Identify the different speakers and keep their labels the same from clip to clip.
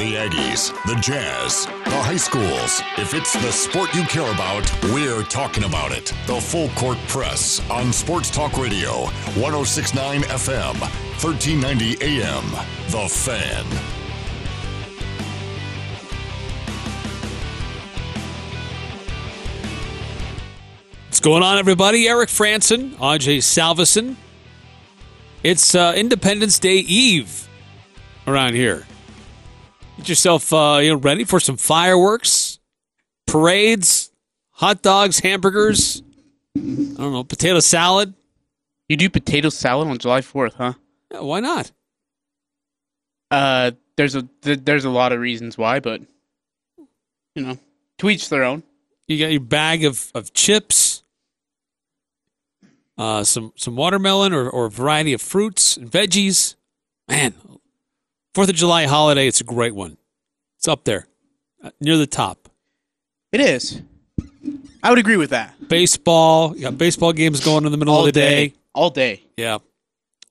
Speaker 1: The Aggies, the Jazz, the high schools. If it's the sport you care about, we're talking about it. The Full Court Press on Sports Talk Radio, 1069 FM, 1390 AM. The Fan.
Speaker 2: What's going on, everybody? Eric Franson, Ajay Salvesen. It's uh, Independence Day Eve around here. Get yourself uh, you know, ready for some fireworks, parades, hot dogs, hamburgers. I don't know, potato salad.
Speaker 3: You do potato salad on July 4th, huh?
Speaker 2: Yeah, why not?
Speaker 3: Uh, there's a th- there's a lot of reasons why, but you know, to each their own.
Speaker 2: You got your bag of, of chips, uh, some some watermelon or, or a variety of fruits and veggies. Man, Fourth of July holiday, it's a great one. It's up there, uh, near the top.
Speaker 3: It is. I would agree with that.
Speaker 2: Baseball, you got baseball games going in the middle
Speaker 3: All
Speaker 2: of the day.
Speaker 3: day. All day.
Speaker 2: Yeah.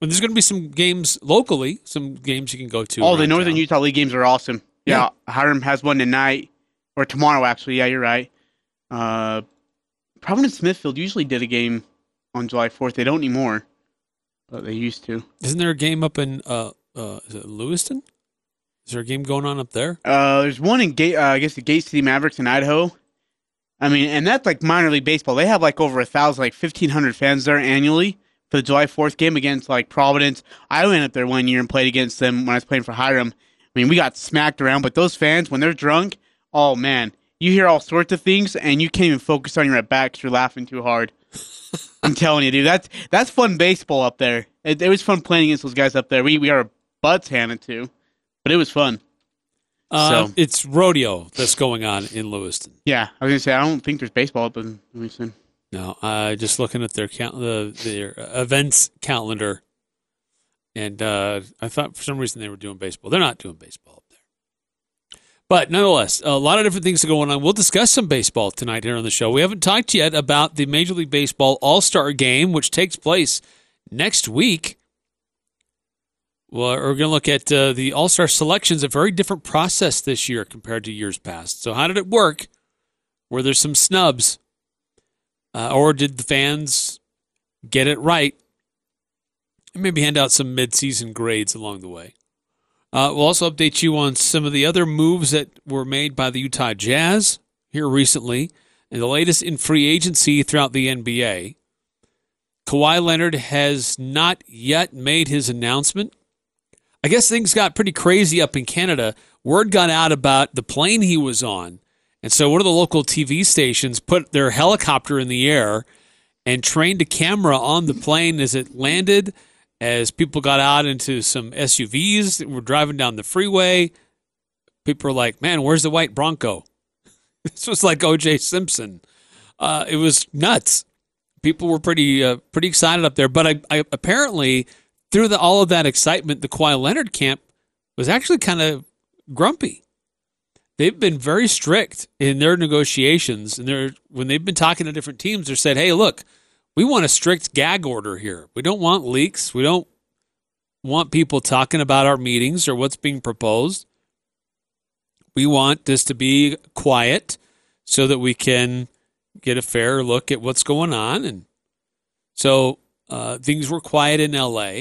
Speaker 2: And there's going to be some games locally, some games you can go to.
Speaker 3: Oh, the Northern
Speaker 2: town.
Speaker 3: Utah League games are awesome. Yeah, Hyrum has one tonight or tomorrow. Actually, yeah, you're right. Uh, Providence Smithfield usually did a game on July 4th. They don't anymore, but they used to.
Speaker 2: Isn't there a game up in uh, uh, is it Lewiston? Is there a game going on up there?
Speaker 3: Uh, there's one in Gate. Uh, I guess the Gate City Mavericks in Idaho. I mean, and that's like minor league baseball. They have like over a thousand, like fifteen hundred fans there annually for the July Fourth game against like Providence. I went up there one year and played against them when I was playing for Hyrum. I mean, we got smacked around, but those fans when they're drunk, oh man, you hear all sorts of things and you can't even focus on your at bat because you're laughing too hard. I'm telling you, dude, that's that's fun baseball up there. It, it was fun playing against those guys up there. We we are butts handed to, but it was fun.
Speaker 2: Uh,
Speaker 3: So-
Speaker 2: It's rodeo that's going on in Lewiston.
Speaker 3: Yeah, I was gonna say I don't think there's baseball up in Lewiston.
Speaker 2: No, uh, just looking at their count, the their events calendar, and uh, I thought for some reason they were doing baseball. They're not doing baseball up there, but nonetheless, a lot of different things are going on. We'll discuss some baseball tonight here on the show. We haven't talked yet about the Major League Baseball All Star Game, which takes place next week. Well, we're going to look at uh, the All Star selections. A very different process this year compared to years past. So, how did it work? Were there some snubs? Uh, or did the fans get it right? And maybe hand out some mid-season grades along the way. Uh, we'll also update you on some of the other moves that were made by the Utah Jazz here recently, and the latest in free agency throughout the NBA. Kawhi Leonard has not yet made his announcement. I guess things got pretty crazy up in Canada. Word got out about the plane he was on. And so one of the local TV stations put their helicopter in the air and trained a camera on the plane as it landed, as people got out into some SUVs that were driving down the freeway. People were like, man, where's the white Bronco? this was like OJ Simpson. Uh, it was nuts. People were pretty uh, pretty excited up there. But I, I apparently, through the, all of that excitement, the Kawhi Leonard camp was actually kind of grumpy. They've been very strict in their negotiations and they're when they've been talking to different teams they said hey look we want a strict gag order here. We don't want leaks. We don't want people talking about our meetings or what's being proposed. We want this to be quiet so that we can get a fair look at what's going on. And so uh, things were quiet in la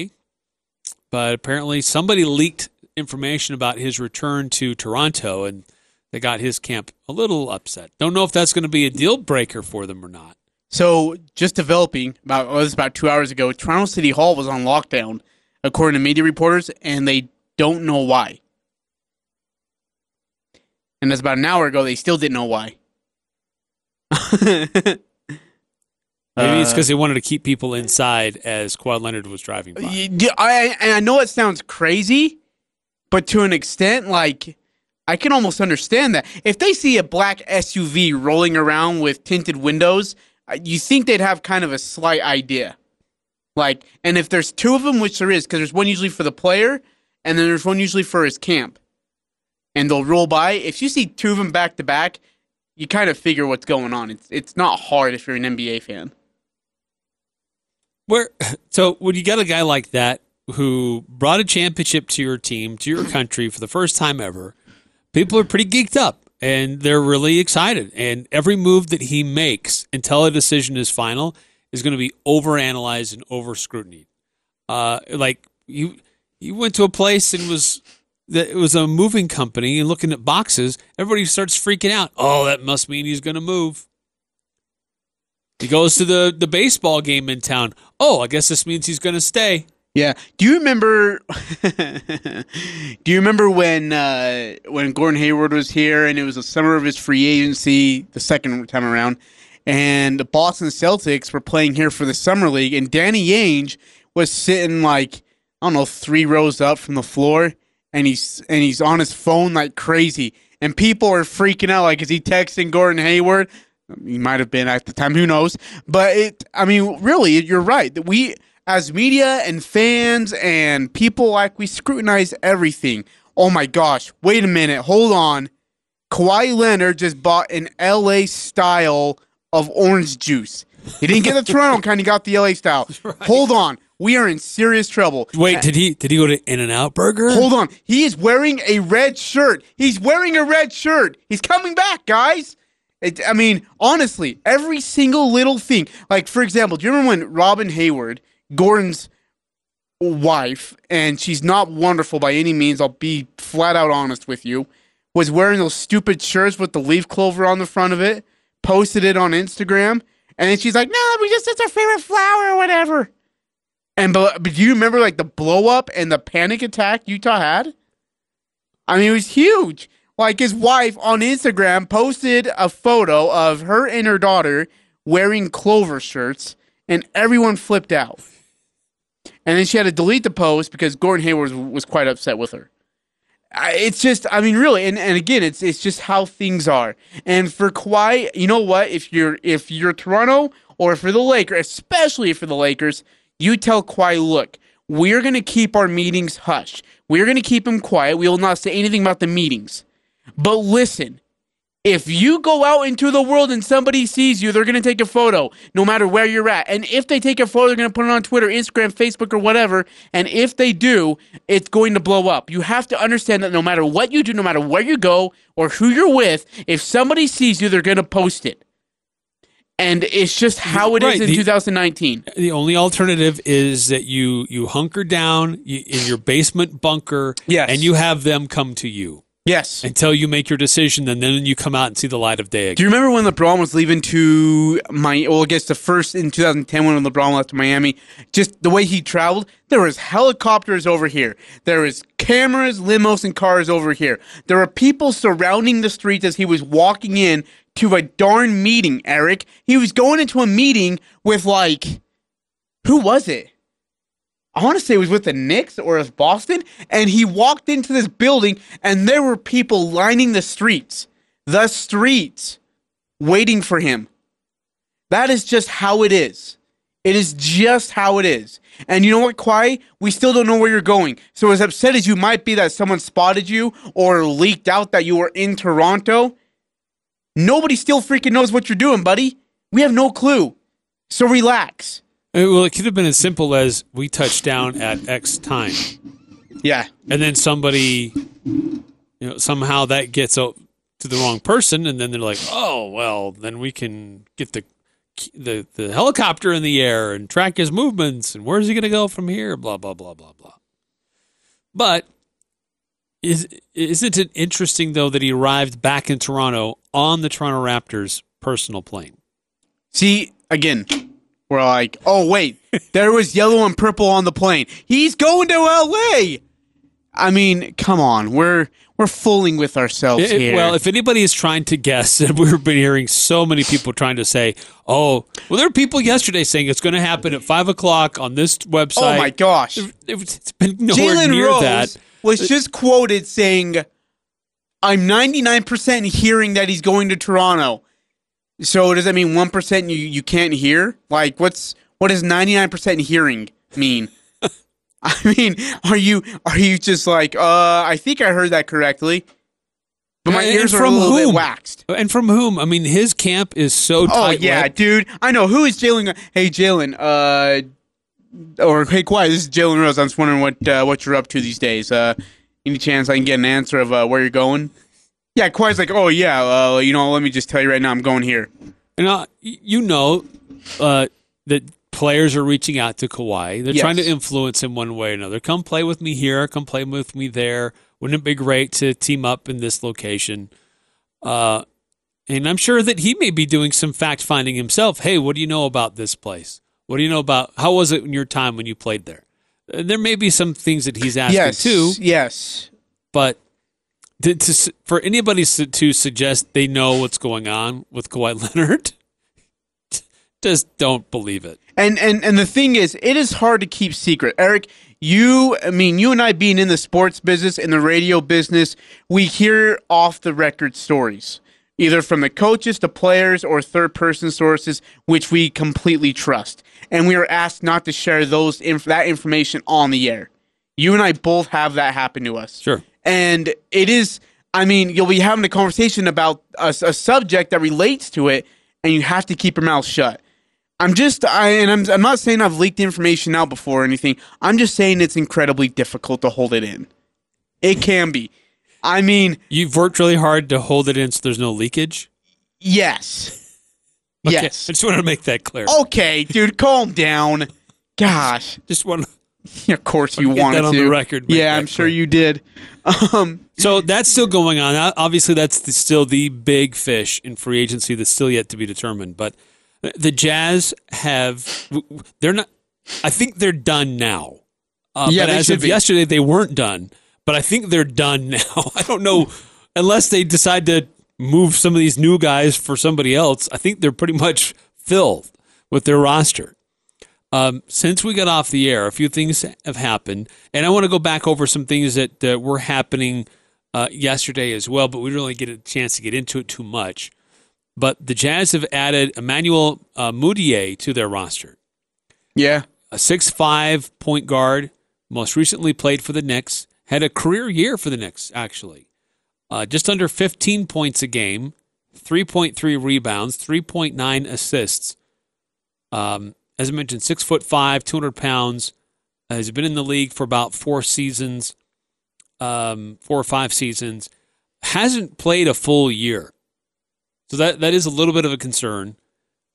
Speaker 2: but apparently somebody leaked information about his return to toronto and they got his camp a little upset. Don't know if that's going to be a deal breaker for them or not.
Speaker 3: So, just developing about it was about two hours ago. Toronto City Hall was on lockdown, according to media reporters, and they don't know why. And that's about an hour ago. They still didn't know why.
Speaker 2: Maybe it's
Speaker 3: Uh,
Speaker 2: because they wanted to keep people inside as Kawhi Leonard was driving by.
Speaker 3: Yeah, I, and I know it sounds crazy, but to an extent, like I can almost understand that. If they see a black SUV rolling around with tinted windows, uh, you think they'd have kind of a slight idea. Like, and if there's two of them, which there is, because there's one usually for the player, and then there's one usually for his camp, and they'll roll by. If you see two of them back to back, you kind of figure what's going on. It's it's not hard if you're an NBA fan.
Speaker 2: Where so when you got a guy like that who brought a championship to your team, to your country for the first time ever, people are pretty geeked up and they're really excited. And every move that he makes until a decision is final is going to be overanalyzed and over scrutiny. Uh, like you, you went to a place and was that it was a moving company and looking at boxes. Everybody starts freaking out. Oh, that must mean he's going to move. He goes to the the baseball game in town. Oh, I guess this means he's going to stay.
Speaker 3: Yeah. Do you remember? do you remember when uh, when Gordon Hayward was here and it was the summer of his free agency, the second time around, and the Boston Celtics were playing here for the summer league, and Danny Ainge was sitting like I don't know three rows up from the floor, and he's and he's on his phone like crazy, and people are freaking out like is he texting Gordon Hayward? He might have been at the time, who knows? But it, I mean, really, you're right that we as media and fans and people like we scrutinize everything. Oh my gosh, wait a minute, hold on. Kawhi Leonard just bought an LA style of orange juice. He didn't get the Toronto kind, he got the LA style. Right. Hold on. We are in serious trouble.
Speaker 2: Wait, did he did he go to In and Out Burger?
Speaker 3: Hold on. He is wearing a red shirt. He's wearing a red shirt. He's coming back, guys. It, I mean, honestly, every single little thing. Like, for example, do you remember when Robyn Hayward Gordon's wife, and she's not wonderful by any means. I'll be flat out honest with you. Was wearing those stupid shirts with the leaf clover on the front of it, posted it on Instagram, and then she's like, "No, we just it's our favorite flower or whatever." And but, but do you remember like the blow up and the panic attack Utah had? I mean, it was huge. Like his wife on Instagram posted a photo of her and her daughter wearing clover shirts, and everyone flipped out. And then she had to delete the post because Gordon Hayward was, was quite upset with her. It's just, I mean, really, and, and again, it's it's just how things are. And for Kawhi, you know what? If you're if you're Toronto or for the Lakers, especially for the Lakers, you tell Kawhi, look, we're gonna keep our meetings hush. We're gonna keep them quiet. We will not say anything about the meetings. But listen, if you go out into the world and somebody sees you, they're going to take a photo no matter where you're at. And if they take a photo, they're going to put it on Twitter, Instagram, Facebook, or whatever. And if they do, it's going to blow up. You have to understand that no matter what you do, no matter where you go or who you're with, if somebody sees you, they're going to post it. And it's just how it right. is in the, 2019.
Speaker 2: The only alternative is that you you hunker down in your basement bunker
Speaker 3: yes.
Speaker 2: and you have them come to you.
Speaker 3: Yes.
Speaker 2: Until you make your decision, and then you come out and see the light of day again.
Speaker 3: Do you remember when LeBron was leaving to my? Well, I guess the first in 2010 when LeBron left to Miami. Just the way he traveled, there was helicopters over here. There was cameras, limos, and cars over here. There were people surrounding the streets as he was walking in to a darn meeting. Eric, he was going into a meeting with like, who was it? I want to say it was with the Knicks or with Boston, and he walked into this building, and there were people lining the streets, the streets, waiting for him. That is just how it is. It is just how it is. And you know what, Kawhi? We still don't know where you're going. So as upset as you might be that someone spotted you or leaked out that you were in Toronto, nobody still freaking knows what you're doing, buddy. We have no clue. So relax.
Speaker 2: Well, it could have been as simple as we touched down at X time.
Speaker 3: Yeah.
Speaker 2: And then somebody, you know, somehow that gets to the wrong person, and then they're like, oh, well, then we can get the the the helicopter in the air and track his movements and where's he going to go from here blah blah blah blah blah but is isn't it interesting though that he arrived back in Toronto on the Toronto Raptors personal plane
Speaker 3: see again we're like, oh wait, there was yellow and purple on the plane. He's going to L.A. I mean, come on, we're we're fooling with ourselves it, here.
Speaker 2: Well, if anybody is trying to guess, and we've been hearing so many people trying to say, "Oh, well," there were people yesterday saying it's going to happen at five o'clock on this website.
Speaker 3: Oh my gosh,
Speaker 2: it, has been nowhere Jalen near
Speaker 3: Rose
Speaker 2: that.
Speaker 3: Was just quoted saying, "I'm 99 percent hearing that he's going to Toronto." So does that mean one percent you you can't hear? Like what's what does ninety nine percent hearing mean? I mean, are you are you just like uh? I think I heard that correctly. But my ears are a little whom? bit waxed.
Speaker 2: And from whom? I mean, his camp is so. Tight.
Speaker 3: Oh yeah, dude. I know who is Jalen. Hey Jalen. Uh, or hey, quiet. This is Jalen Rose. I'm just wondering what uh, what you're up to these days. Uh, any chance I can get an answer of uh, where you're going? Yeah, Kawhi's like, oh yeah, uh, you know, let me just tell you right now, I'm going here.
Speaker 2: And uh, you know uh, that players are reaching out to Kawhi. They're
Speaker 3: Yes.
Speaker 2: trying to influence him one way or another. Come play with me here. Come play with me there. Wouldn't it be great to team up in this location? Uh, and I'm sure that he may be doing some fact finding himself. Hey, what do you know about this place? What do you know about how was it in your time when you played there? Uh, There may be some things that he's asking
Speaker 3: yes,
Speaker 2: too,
Speaker 3: yes.
Speaker 2: but to, to, for anybody to suggest they know what's going on with Kawhi Leonard, just don't believe it.
Speaker 3: And and and the thing is, it is hard to keep secret. Eric, you, I mean, you and I being in the sports business, in the radio business, we hear off the record stories, either from the coaches, the players, or third person sources, which we completely trust. And we are asked not to share those inf- that information on the air. You and I both have that happen to us.
Speaker 2: Sure.
Speaker 3: And it is, I mean, you'll be having a conversation about a, a subject that relates to it, and you have to keep your mouth shut. I'm just, I, and I'm, I'm not saying I've leaked information out before or anything. I'm just saying it's incredibly difficult to hold it in. It can be. I mean,
Speaker 2: You've worked really hard to hold it in so there's no leakage.
Speaker 3: yes.
Speaker 2: Okay,
Speaker 3: Yes.
Speaker 2: I just wanted to make that clear.
Speaker 3: Okay, dude, calm down. Gosh.
Speaker 2: Just want
Speaker 3: Of course you wanted
Speaker 2: on
Speaker 3: to.
Speaker 2: the record,
Speaker 3: Yeah, I'm sure
Speaker 2: clear.
Speaker 3: you did. Um,
Speaker 2: So that's still going on. Obviously, that's the, still the big fish in free agency that's still yet to be determined. But the Jazz have, they're not, I think they're done now. Uh,
Speaker 3: Yeah,
Speaker 2: but as of
Speaker 3: be.
Speaker 2: yesterday, they weren't done. But I think they're done now. I don't know, unless they decide to move some of these new guys for somebody else, I think they're pretty much filled with their roster. Um, since we got off the air, a few things have happened, and I want to go back over some things that uh, were happening uh, yesterday as well. But we didn't really get a chance to get into it too much. But the Jazz have added Emmanuel uh, Mudiay to their roster,
Speaker 3: yeah.
Speaker 2: a six-five point guard. Most recently played for the Knicks, had a career year for the Knicks actually, uh, just under 15 points a game, 3.3 rebounds, 3.9 assists. Um, as I mentioned, six foot five, 200 pounds. Uh, has been in the league for about four seasons, um, four or five seasons. Hasn't played a full year, so that that is a little bit of a concern.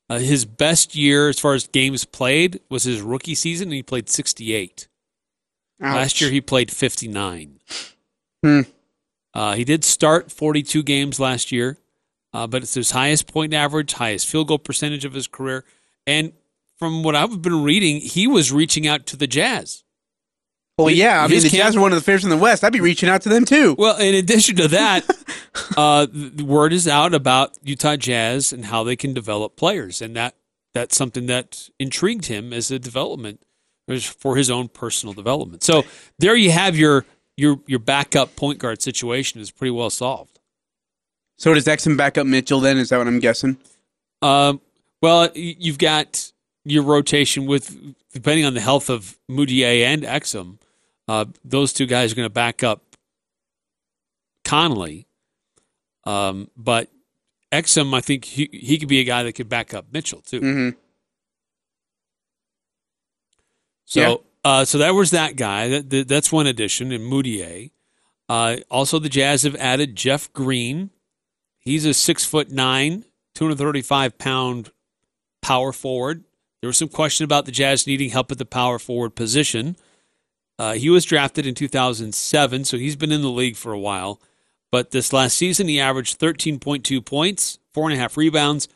Speaker 2: Uh, his best year as far as games played was his rookie season, and he played 68. Last year he played 59.
Speaker 3: Hmm.
Speaker 2: Uh, he did start 42 games last year, uh, but it's his highest point average, highest field goal percentage of his career. And from what I've been reading, he was reaching out to the Jazz.
Speaker 3: Well, yeah. I mean, the
Speaker 2: camp-
Speaker 3: Jazz are one of the favorites in the West. I'd be reaching out to them too.
Speaker 2: Well, in addition to that, uh, the word is out about Utah Jazz and how they can develop players, and that that's something that intrigued him as a development for his own personal development. So there you have your your your backup point guard situation is pretty well solved.
Speaker 3: So does Exum back up Mitchell then? Is that what I'm guessing?
Speaker 2: Um, well, you've got your rotation with depending on the health of Mudiay and Exum. Uh, those two guys are going to back up Conley. Um, but Exum, I think he, he could be a guy that could back up Mitchell too.
Speaker 3: Mm-hmm.
Speaker 2: So,
Speaker 3: Yeah.
Speaker 2: uh, so that was that guy. That, that that's one addition in Mudiay. Uh, also, the Jazz have added Jeff Green. He's a six foot nine, two hundred thirty five pound power forward. There was some question about the Jazz needing help at the power forward position. Uh, he was drafted in 2007, so he's been in the league for a while. But this last season, he averaged 13.2 points, four and a half rebounds,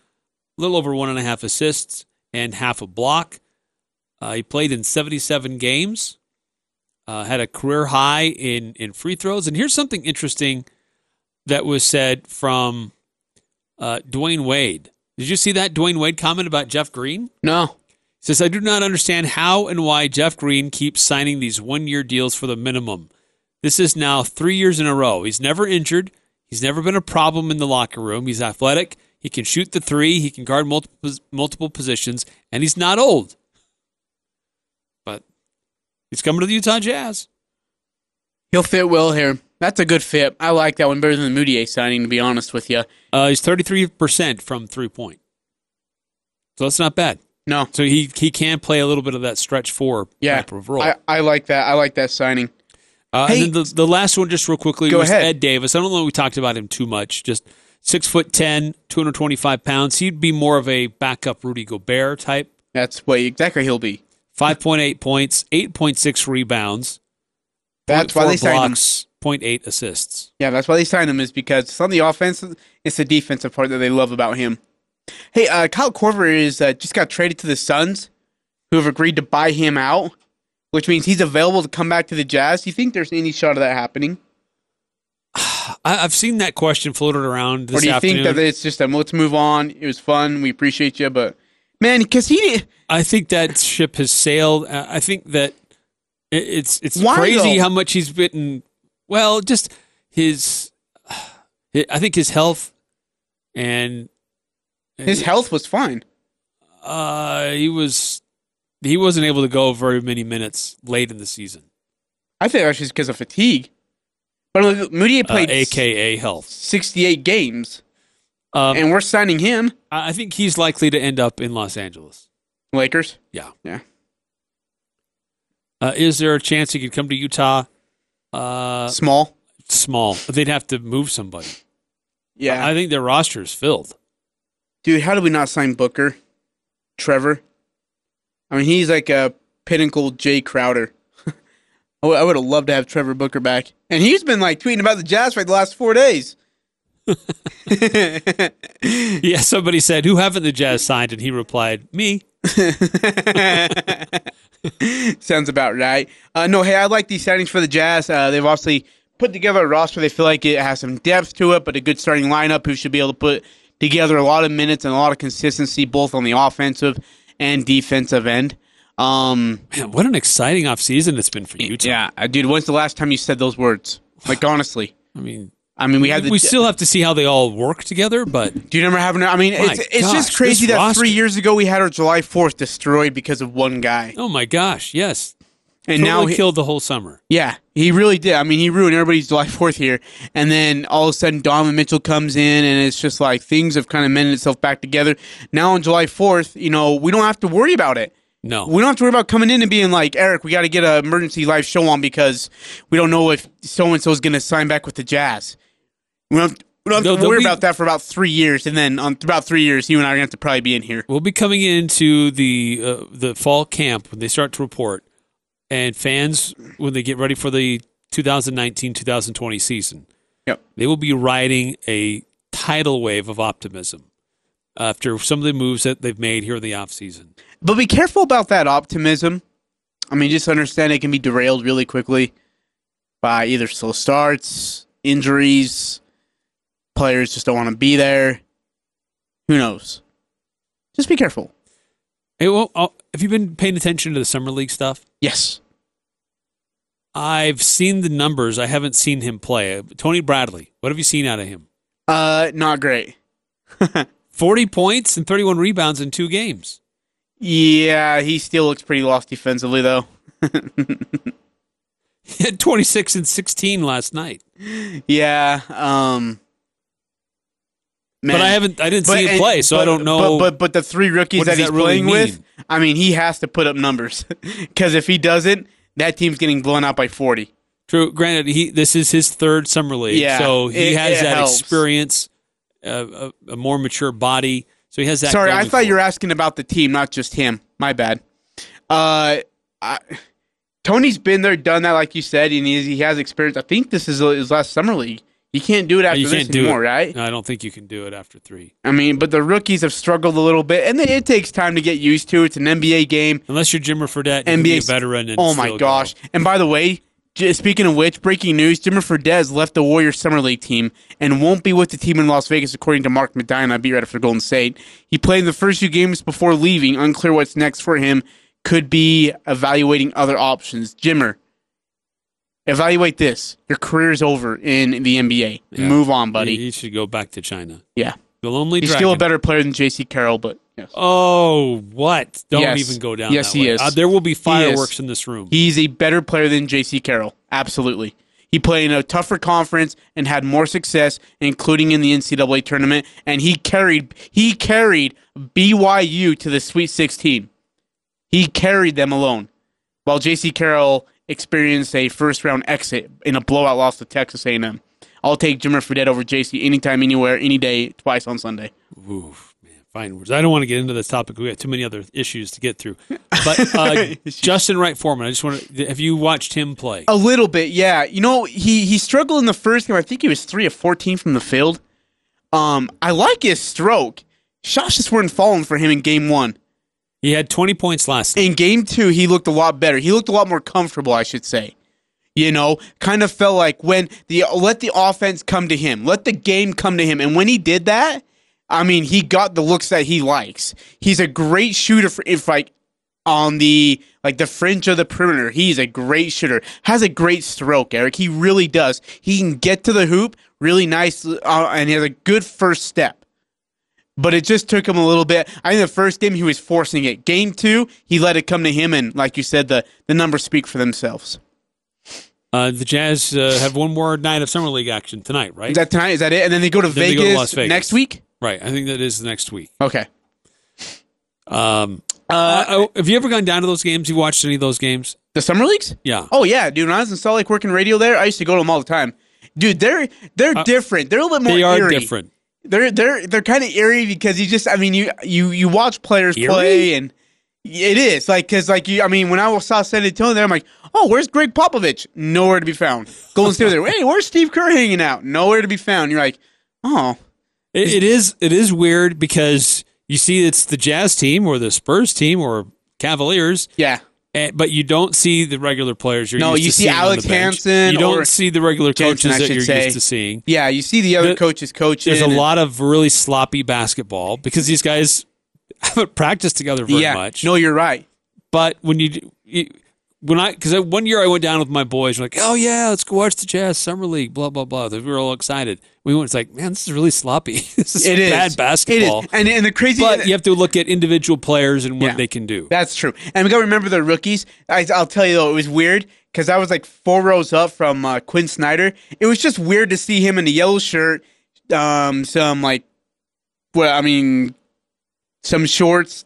Speaker 2: a little over one and a half assists, and half a block. Uh, he played in 77 games, uh, had a career high in, in free throws. And here's something interesting that was said from uh, Dwyane Wade. Did you see that Dwyane Wade comment about Jeff Green?
Speaker 3: No.
Speaker 2: He says, I do not understand how and why Jeff Green keeps signing these one year deals for the minimum. This is now three years in a row. He's never injured. He's never been a problem in the locker room. He's athletic. He can shoot the three. He can guard multiple, multiple positions, and he's not old. But he's coming to the Utah Jazz.
Speaker 3: He'll fit well here. That's a good fit. I like that one better than the Mudiay signing, to be honest with you.
Speaker 2: Uh, he's 33% from three point. So that's not bad.
Speaker 3: No.
Speaker 2: So he, he can play a little bit of that stretch four
Speaker 3: Yeah.
Speaker 2: type of role.
Speaker 3: I, I like that. I like that signing.
Speaker 2: Uh,
Speaker 3: Hey-
Speaker 2: and then the, the last one, just real quickly,
Speaker 3: Go
Speaker 2: was
Speaker 3: ahead.
Speaker 2: Ed Davis. I don't know if we talked about him too much. Just six foot ten, 225 pounds. He'd be more of a backup Rudy Gobert type.
Speaker 3: That's what exactly he'll be.
Speaker 2: 5.8 points, 8.6 rebounds.
Speaker 3: That's why
Speaker 2: four
Speaker 3: they signed him.
Speaker 2: Blocks, 0.8 assists.
Speaker 3: Yeah, that's why they signed him is because it's on the offense. It's the defensive part that they love about him. Hey, uh, Kyle Korver is uh, just got traded to the Suns, who have agreed to buy him out, which means he's available to come back to the Jazz. Do you think there's any shot of that happening,
Speaker 2: I've seen that question floated around this
Speaker 3: or do you
Speaker 2: afternoon.
Speaker 3: think that it's just um, let's move on? It was fun. We appreciate you, but man, because he
Speaker 2: I think that ship has sailed. I think that it's it's
Speaker 3: Why,
Speaker 2: crazy
Speaker 3: though?
Speaker 2: how much he's bitten. Well, just his, I think his health and
Speaker 3: his health was fine.
Speaker 2: uh, he was he wasn't able to go very many minutes late in the season,
Speaker 3: I think that's just because of fatigue. But Moody
Speaker 2: uh,
Speaker 3: played
Speaker 2: aka health.
Speaker 3: 68 games,
Speaker 2: Um,
Speaker 3: and we're signing him.
Speaker 2: I I think he's likely to end up in Los Angeles.
Speaker 3: Lakers.
Speaker 2: Yeah.
Speaker 3: Yeah.
Speaker 2: Uh, is there a chance he could come to Utah? Uh,
Speaker 3: Small.
Speaker 2: small. They'd have to move somebody.
Speaker 3: Yeah.
Speaker 2: I think their roster is filled.
Speaker 3: Dude, how did we not sign Booker? Trevor? I mean, he's like a pinnacle Jae Crowder. I would have loved to have Trevor Booker back. And he's been like tweeting about the Jazz for like the last four days.
Speaker 2: Yeah, somebody said, "Who haven't the Jazz signed?" And he replied, "Me."
Speaker 3: Sounds about right. Uh, no, hey, I like these settings for the Jazz. Uh, they've obviously put together a roster. They feel like it has some depth to it, but a good starting lineup who should be able to put together a lot of minutes and a lot of consistency, both on the offensive and defensive end. Um,
Speaker 2: Man, what an exciting offseason it's been for Utah.
Speaker 3: yeah, dude. When's the last time you said those words? Like honestly,
Speaker 2: I mean,
Speaker 3: I mean, we had the.
Speaker 2: we still have to see how they all work together, but
Speaker 3: do you remember having? I mean, it's it's
Speaker 2: gosh,
Speaker 3: just crazy that
Speaker 2: roster.
Speaker 3: three years ago we had our July Fourth destroyed because of one guy,
Speaker 2: oh my gosh, yes,
Speaker 3: and
Speaker 2: totally
Speaker 3: now he,
Speaker 2: killed the whole summer.
Speaker 3: Yeah, he really did. I mean, he ruined everybody's July Fourth here, and then all of a sudden Donovan Mitchell comes in, and it's just like things have kind of mended itself back together. Now on July Fourth, you know, we don't have to worry about it.
Speaker 2: No,
Speaker 3: We don't have to worry about coming in and being like, Eric, we got to get an emergency live show on because we don't know if so and so is going to sign back with the Jazz. We don't have, we don't have to worry
Speaker 2: be-
Speaker 3: about that for about three years, and then on about three years, you and I are going to have to probably be in here.
Speaker 2: we'll be coming into the uh, the fall camp when they start to report, and fans when they get ready for the 2019-2020 season.
Speaker 3: Yep.
Speaker 2: they will be riding a tidal wave of optimism after some of the moves that they've made here in the offseason.
Speaker 3: But be careful about that optimism. I mean, just understand it can be derailed really quickly by either slow starts, injuries, players just don't want to be there. Who knows? Just be careful.
Speaker 2: Hey, well, uh, have you been paying attention to the summer league stuff?
Speaker 3: Yes.
Speaker 2: I've seen the numbers. I haven't seen him play. Tony Bradley, what have you seen out of him?
Speaker 3: Uh, not great.
Speaker 2: 40 points and 31 rebounds in two games.
Speaker 3: Yeah, he still looks pretty lost defensively, though.
Speaker 2: He had 26 and 16 last night.
Speaker 3: Yeah. Um.
Speaker 2: But I haven't I didn't see him
Speaker 3: and-
Speaker 2: play, so I don't know.
Speaker 3: But, but but the three rookies that he's
Speaker 2: that really
Speaker 3: playing with. I mean, he has to put up numbers because if he doesn't, that team's getting blown out by forty.
Speaker 2: True. Granted, he this is his third summer league,
Speaker 3: Yeah,
Speaker 2: so he
Speaker 3: it-
Speaker 2: has
Speaker 3: it
Speaker 2: that
Speaker 3: helps.
Speaker 2: experience, uh, a, a more mature body. So he has that.
Speaker 3: Sorry, I thought you were asking about the team, not just him. My bad. Uh, I, Tony's been there, done that, like you said, and he, he has experience. I think this is his last summer league. He can't do it oh, after
Speaker 2: You
Speaker 3: this
Speaker 2: can't do
Speaker 3: anymore,
Speaker 2: it.
Speaker 3: right?
Speaker 2: No, I don't think you can do it after three,
Speaker 3: I mean, but the rookies have struggled a little bit, and it takes time to get used to. It's an NBA game.
Speaker 2: unless you're Jimmer Fredette. You can be a
Speaker 3: NBA
Speaker 2: veteran. And
Speaker 3: Oh my gosh!
Speaker 2: go.
Speaker 3: And by the way, speaking of which, breaking news: Jimmer Fredette left the Warriors summer league team and won't be with the team in Las Vegas, according to Mark Medina, beat writer for Golden State. He played in the first few games before leaving. Unclear what's next for him. Could be evaluating other options. Jimmer, evaluate this. Your career's over in the NBA.
Speaker 2: Yeah.
Speaker 3: Move on, buddy.
Speaker 2: He, he should go back to China.
Speaker 3: yeah,
Speaker 2: The lonely
Speaker 3: he's
Speaker 2: dragon.
Speaker 3: still a better player than Jaycee Carroll, but yes.
Speaker 2: Oh, what? Don't
Speaker 3: Yes.
Speaker 2: even go down.
Speaker 3: Yes,
Speaker 2: that
Speaker 3: he
Speaker 2: way.
Speaker 3: is.
Speaker 2: Uh, there will be fireworks in this room.
Speaker 3: He's a better player than Jaycee Carroll. Absolutely. He played in a tougher conference and had more success, including in the NCAA tournament. And he carried he carried BYU to the Sweet 16. He carried them alone, while Jaycee Carroll experienced a first round exit in a blowout loss to Texas A&M. I'll take Jimmer Fredette over Jaycee anytime, anywhere, any day, twice on Sunday.
Speaker 2: Oof, man, fine words. I don't want to get into this topic. We got too many other issues to get through. But uh, Justin Wright Foreman, I just want to. Have you watched him play?
Speaker 3: A little bit, yeah. You know, he he struggled in the first game. I think he was three of fourteen from the field. Um, I like his stroke. Shots just weren't falling for him in game one.
Speaker 2: He had 20 points last night.
Speaker 3: In game two, he looked a lot better. He looked a lot more comfortable, I should say. You know, kind of felt like when the let the offense come to him, let the game come to him, and when he did that, I mean, he got the looks that he likes. He's a great shooter for if like on the like the fringe of the perimeter. He's a great shooter. Has a great stroke, Eric. He really does. He can get to the hoop really nice, uh, and he has a good first step. But it just took him a little bit. I think the first game he was forcing it. Game two, he let it come to him, and like you said, the the numbers speak for themselves.
Speaker 2: Uh, the Jazz uh, have one more night of summer league action tonight, right?
Speaker 3: Is that tonight? Is that it? And then they go to,
Speaker 2: Then
Speaker 3: Vegas,
Speaker 2: go to Las Vegas.
Speaker 3: next week.
Speaker 2: right. I think that is the next week.
Speaker 3: Okay.
Speaker 2: Um, uh, oh, have you ever gone down to those games? You watched any of those games?
Speaker 3: The summer leagues?
Speaker 2: Yeah.
Speaker 3: Oh yeah, dude. When I was in Salt Lake working radio there, I used to go to them all the time. Dude, they're they're different. They're a little bit more.
Speaker 2: Uh, they are
Speaker 3: eerie.
Speaker 2: different.
Speaker 3: They're they're they're kind of eerie because you just I mean you you you watch players
Speaker 2: Eerie?
Speaker 3: play and it is like because like you I mean when I saw San Antonio there I'm like oh where's Gregg Popovich? Nowhere to be found. Golden State there hey where's Steve Kerr hanging out? Nowhere to be found. You're like oh.
Speaker 2: It, it is. It is weird because you see it's the Jazz team or the Spurs team or Cavaliers,
Speaker 3: yeah
Speaker 2: and, but you don't see the regular players. You're
Speaker 3: No,
Speaker 2: used
Speaker 3: you
Speaker 2: to
Speaker 3: see Alex. Hansen
Speaker 2: You don't see the regular
Speaker 3: Jensen,
Speaker 2: coaches that you're
Speaker 3: say.
Speaker 2: used to seeing.
Speaker 3: yeah you see the other
Speaker 2: The-
Speaker 3: coaches coaching
Speaker 2: There's a
Speaker 3: and-
Speaker 2: lot of really sloppy basketball because these guys haven't practiced together very
Speaker 3: yeah
Speaker 2: much.
Speaker 3: no you're right
Speaker 2: But when you, you when I because one year I went down with my boys, we're like, oh yeah, let's go watch the Jazz summer league, blah blah blah. We were all excited. We went, it's like, man, this is really sloppy. this is
Speaker 3: it is
Speaker 2: bad basketball.
Speaker 3: it is and and the crazy thing.
Speaker 2: But you have to look at individual players and what
Speaker 3: Yeah.
Speaker 2: they can do.
Speaker 3: That's true. And we got to remember the rookies. I, I'll tell you though, it was weird because I was like four rows up from uh, Quin Snyder. It was just weird to see him in a yellow shirt, um, some like, well, I mean, some shorts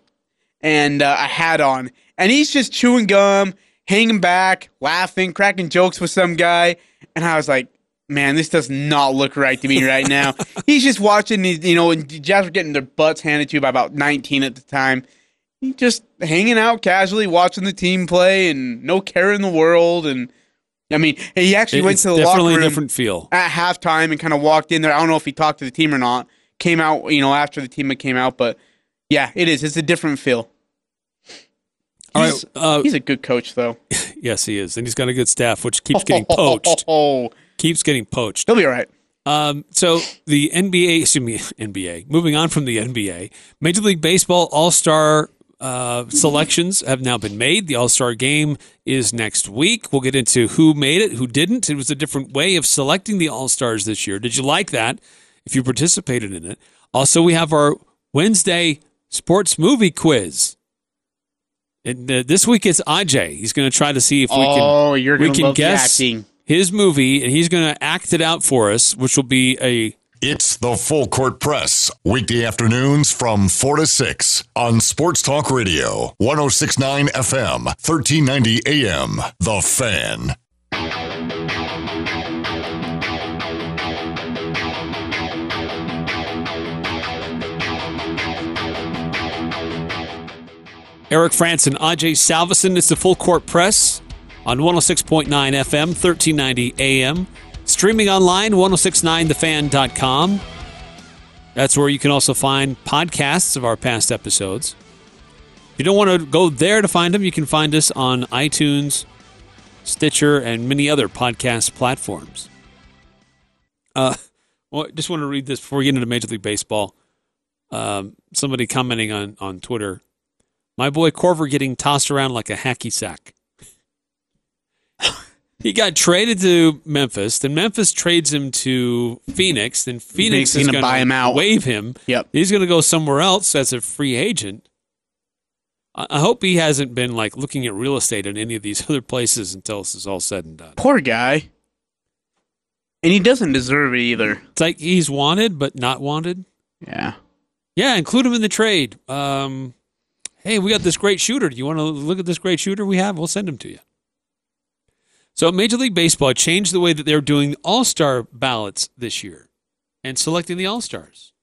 Speaker 3: and uh, a hat on, and he's just chewing gum, hanging back, laughing, cracking jokes with some guy, and I was like. Man, this does not look right to me right now. He's just watching, you know, and the Jazz were getting their butts handed to you by about 19 at the time He just hanging out casually, watching the team play, and no care in the world. And I mean, he actually
Speaker 2: It-
Speaker 3: went to the locker
Speaker 2: definitely
Speaker 3: room
Speaker 2: different feel.
Speaker 3: at halftime and kind of walked in there. I don't know if he talked to the team or not. Came out, you know, after the team came out, but yeah, it is. It's a different feel. He's,
Speaker 2: right, uh,
Speaker 3: he's a good coach, though.
Speaker 2: yes, he is, and he's got a good staff, which keeps getting poached.
Speaker 3: Oh,
Speaker 2: keeps getting poached.
Speaker 3: he'll be all right.
Speaker 2: Um, so the NBA, excuse me, NBA. Moving on from the NBA, Major League Baseball All Star uh, selections have now been made. The All Star Game is next week. We'll get into who made it, who didn't. It was a different way of selecting the All Stars this year. Did you like that? If you participated in it. Also, we have our Wednesday sports movie quiz. And uh, this week it's Ajay. He's going to try to see if we can
Speaker 3: oh, you're
Speaker 2: we
Speaker 3: gonna
Speaker 2: can
Speaker 3: love
Speaker 2: guess
Speaker 3: acting.
Speaker 2: his movie, and he's going to act it out for us, which will be a
Speaker 1: It's the Full Court Press, weekday afternoons from 4 to 6 on Sports Talk Radio, 1069 FM, 1390 AM. The Fan.
Speaker 2: Eric France and Ajay Salveson. It's the Full Court Press on 106.9 FM, 1390 AM. Streaming online, 1069thefan.com. That's where you can also find podcasts of our past episodes. If you don't want to go there to find them, you can find us on iTunes, Stitcher, and many other podcast platforms. Uh, well, just want to read this before we get into Major League Baseball. Um, somebody commenting on, on Twitter. My boy Korver getting tossed around like a hacky sack. he got traded to Memphis. Then Memphis trades him to Phoenix. Then Phoenix
Speaker 3: Phoenix
Speaker 2: is
Speaker 3: gonna buy him out.
Speaker 2: waive him.
Speaker 3: Yep.
Speaker 2: He's going to go somewhere else as a free agent. I I hope he hasn't been like looking at real estate in any of these other places until this is all said and done.
Speaker 3: Poor guy. And he doesn't deserve it either.
Speaker 2: It's like he's wanted but not wanted.
Speaker 3: Yeah.
Speaker 2: Yeah, include him in the trade. Um, hey, we got this great shooter. Do you want to look at this great shooter we have? We'll send him to you. So Major League Baseball changed the way that they're doing All Star ballots this year and selecting the All Stars.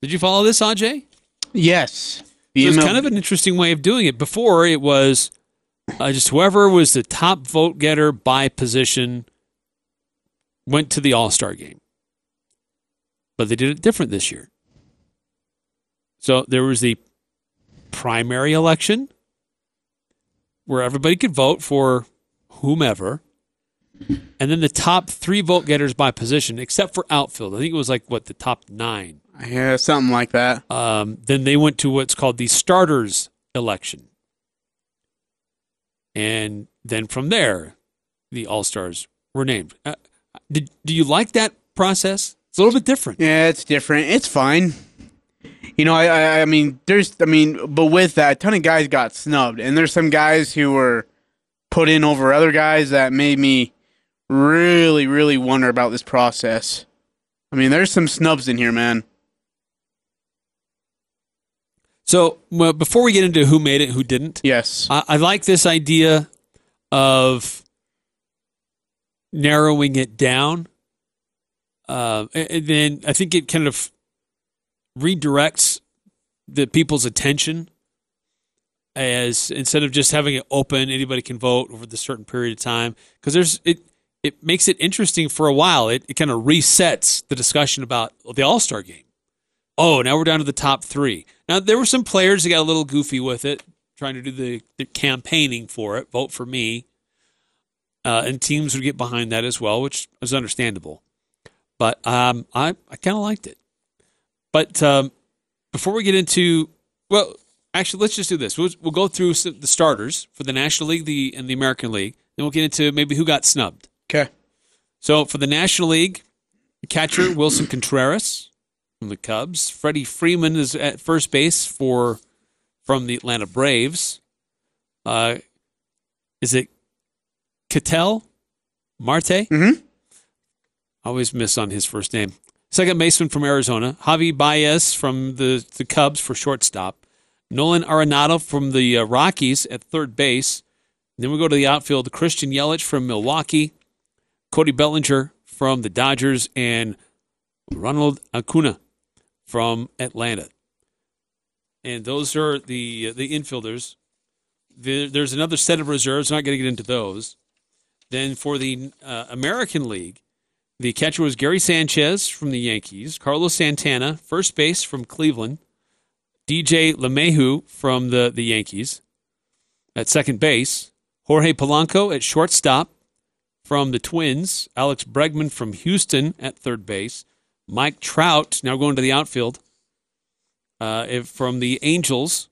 Speaker 2: Did you follow this, Ajay?
Speaker 3: Yes.
Speaker 2: So it's kind of an interesting way of doing it. Before it was uh, just whoever was the top vote getter by position went to the All Star game, but they did it different this year. So there was the primary election where everybody could vote for whomever, and then the top three vote getters by position, except for outfield. I think it was like what the top nine
Speaker 3: yeah, something like that.
Speaker 2: um, then they went to what's called the starters election. And then from there, the All Stars were named. Uh, did, do you like that process? It's a little bit different.
Speaker 3: Yeah, it's different. It's fine. You know, I, I, I mean, there's, I mean, but with that, a ton of guys got snubbed, and there's some guys who were put in over other guys that made me really, really wonder about this process. I mean, there's some snubs in here, man.
Speaker 2: So, well, before we get into who made it, who didn't,
Speaker 3: Yes.
Speaker 2: I, I like this idea of narrowing it down. Uh, and and then I think it kind of redirects the people's attention as instead of just having it open, anybody can vote over the certain period of time. Because there's it, it makes it interesting for a while. It, it kind of resets the discussion about the All Star game. Oh, now we're down to the top three. Now there were some players that got a little goofy with it, trying to do the, the campaigning for it. Vote for me, uh, and teams would get behind that as well, which is understandable. But um, I I kind of liked it. But um, before we get into well, actually, let's just do this. We'll, we'll go through s- the starters for the National League, the and the American League. Then we'll get into maybe who got snubbed.
Speaker 3: Okay.
Speaker 2: So for the National League, catcher Willson Contreras from the Cubs. Freddie Freeman is at first base for from the Atlanta Braves. Uh, is it Ketel Marte?
Speaker 3: Mhm.
Speaker 2: Always miss on his first name. Second baseman from Arizona. Javy Baez from the, the Cubs for shortstop. Nolan Arenado from the uh, Rockies at third base. then we go to the outfield. Christian Yelich from Milwaukee. Cody Bellinger from the Dodgers. And Ronald Acuna from Atlanta. And those are the the infielders. There, there's another set of reserves. I'm not going to get into those. Then for the uh, American League, the catcher was Gary Sanchez from the Yankees, Carlos Santana, first base from Cleveland, DJ LeMahieu from the, the Yankees at second base, Jorge Polanco at shortstop from the Twins, Alex Bregman from Houston at third base, Mike Trout, now going to the outfield, uh, from the Angels,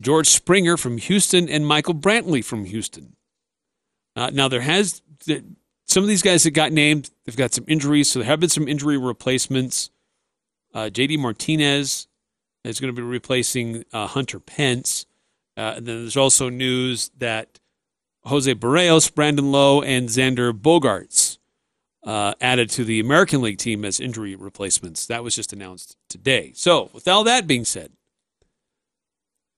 Speaker 2: George Springer from Houston, and Michael Brantley from Houston. Uh, now there has some of these guys that got named. They've got some injuries, so there have been some injury replacements. Uh, J.D. Martinez is going to be replacing uh, Hunter Pence, uh, and then there's also news that Jose Berrios, Brandon Lowe, and Xander Bogaerts uh, added to the American League team as injury replacements. That was just announced today. So, with all that being said,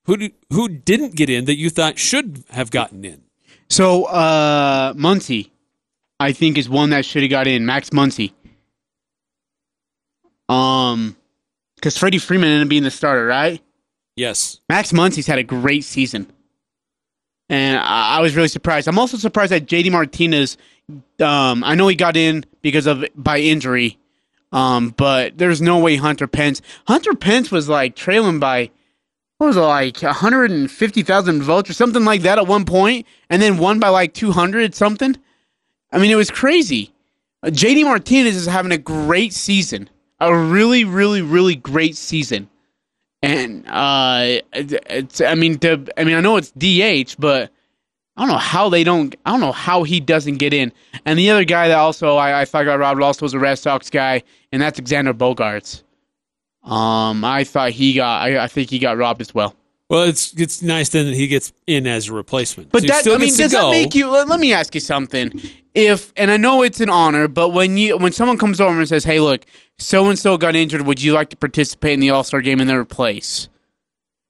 Speaker 2: who do, who didn't get in that you thought should have gotten in?
Speaker 3: So, uh, Muncy, I think, is one that should have got in. Max Muncy. Um, because Freddie Freeman ended up being the starter, right?
Speaker 2: Yes.
Speaker 3: Max Muncy's had a great season, and I, I was really surprised. I'm also surprised that JD Martinez. Um, I know he got in because of by injury, um, but there's no way Hunter Pence. Hunter Pence was like trailing by what was it like 150,000 votes or something like that at one point, and then won by like 200 something. I mean, it was crazy. Uh, JD Martinez is having a great season, a really, really, really great season. And uh, it's I mean, to, I mean, I know it's DH, but I don't know how they don't. I don't know how he doesn't get in. And the other guy that also I, I thought got robbed also was a Red Sox guy, and that's Xander Bogaerts. Um, I thought he got. I, I think he got robbed as well.
Speaker 2: Well, it's it's nice then that he gets in as a replacement.
Speaker 3: But
Speaker 2: So
Speaker 3: that I mean,
Speaker 2: to
Speaker 3: does that make you? Let, let me ask you something. If and I know it's an honor, but when you when someone comes over and says, "Hey, look, so and so got injured. Would you like to participate in the All Star game in their place?"